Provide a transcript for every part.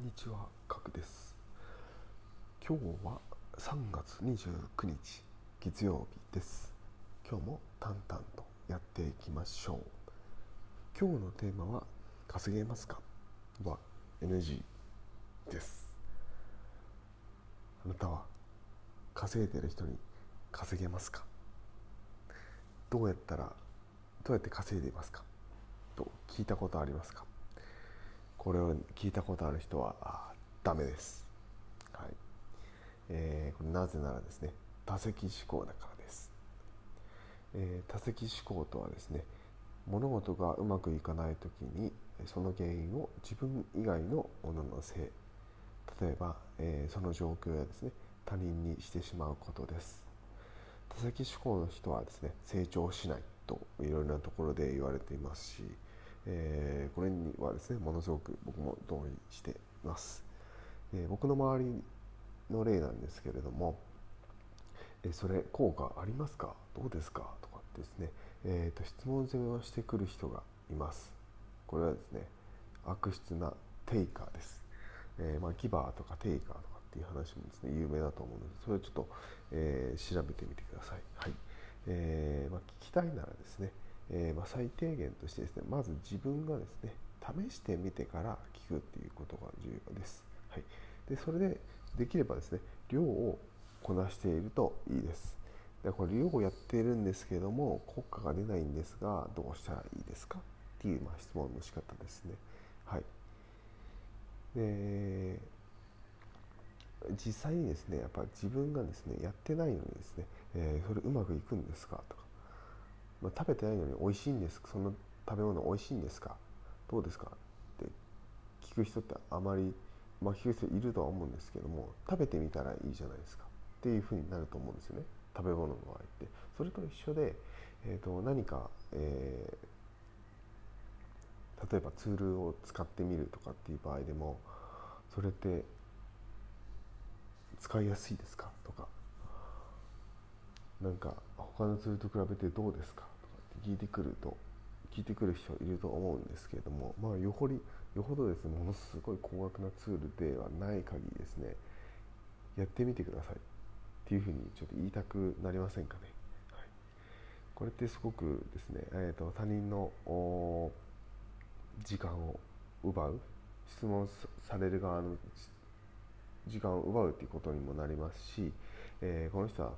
んにちは、かくです。今日は3月29日、月曜日です。今日も淡々とやっていきましょう。今日のテーマは、稼げますか？は NG です。あなたは稼いでる人に稼げますか？どうやったら、どうやって稼いでいますか？と聞いたことありますか？これを聞いたことある人はあダメです、はい。えーこれなぜならですね多責思考だからです、えー多責思考とはですね物事がうまくいかない時にその原因を自分以外のもののせい例えば、えーその状況やですね他人にしてしまうことです。多責思考の人はですね成長しないといろいろなところで言われていますし、えーこれにはですねものすごく僕も同意しています、えー僕の周りの例なんですけれども、えーそれ効果ありますか？どうですか？とかですね、えーと質問攻めをしてくる人がいます。これはですね悪質なテイカーです、えーまあ、ギバーとかテイカーとかっていう話もですね有名だと思うのでそれをちょっと、えー調べてみてください、はい。えーまあ、聞きたいならですね、えーま、最低限としてですねまず自分がですね試してみてから聞くっていうことが重要です、はい、でそれでできればですね量をこなしているといいです。でこれ量をやっているんですけれども効果が出ないんですがどうしたらいいですか？っていう、まあ、質問の仕方ですね。はい。で実際にですねやっぱ自分がですねやってないのにですね、えーそれうまくいくんですか？とか、まあ、食べてないのに美味しいんですその食べ物美味しいんですか？どうですか？って聞く人ってあまり、まあ、聞く人いるとは思うんですけども食べてみたらいいじゃないですか。っていうふうになると思うんですよね。食べ物の場合って。それと一緒で、えー、と何か、えー例えばツールを使ってみるとかっていう場合でもそれって使いやすいですか？とか。なんか他のツールと比べてどうですか？とかって聞いてくると聞いてくる人いると思うんですけれどもまあよほりよほどですねものすごい高額なツールではない限りですねやってみてください。っていうふうにちょっと言いたくなりませんかね、はい、これってすごくですね、えー、と他人の時間を奪う質問される側の時間を奪うということにもなりますし、えーこの人は、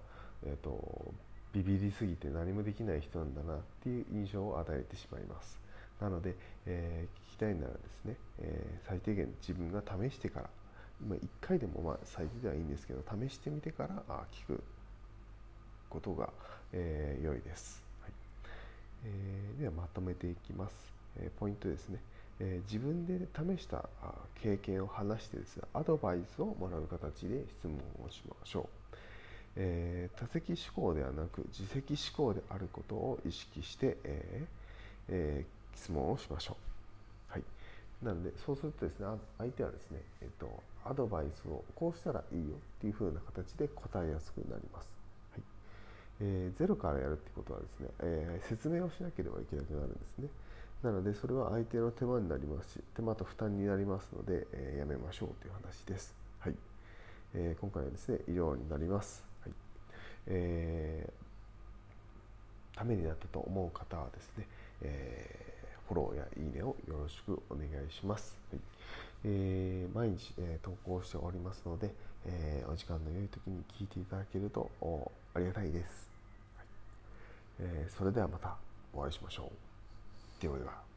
えー、とビビりすぎて何もできない人なんだなっていう印象を与えてしまいます。なので、えー聞きたいならですね、えー最低限自分が試してからまあ、1回でもまあ最低ではいいんですけど試してみてからあ聞くことが、えー良いです、はい。えーではまとめていきます、えーポイントですね、え自分で試した経験を話してですねアドバイスをもらう形で質問をしましょう、えー多責思考ではなく自責思考であることを意識して、えーえー質問をしましょう。はい。なのでそうするとですね相手はですね、えっと、アドバイスをこうしたらいいよっていう風な形で答えやすくなります、はい。えーゼロからやるってことはですね、えー説明をしなければいけなくなるんですね。なのでそれは相手の手間になりますし手間と負担になりますので、えーやめましょうという話です、はい。えー今回はですね以上になります、えーためになったと思う方はですね、えーフォローやいいねをよろしくお願いします。はいえー毎日、え投稿しておりますので、えお時間の良い時に聞いていただけるとありがたいです、はいえそれではまたお会いしましょう。ではでは。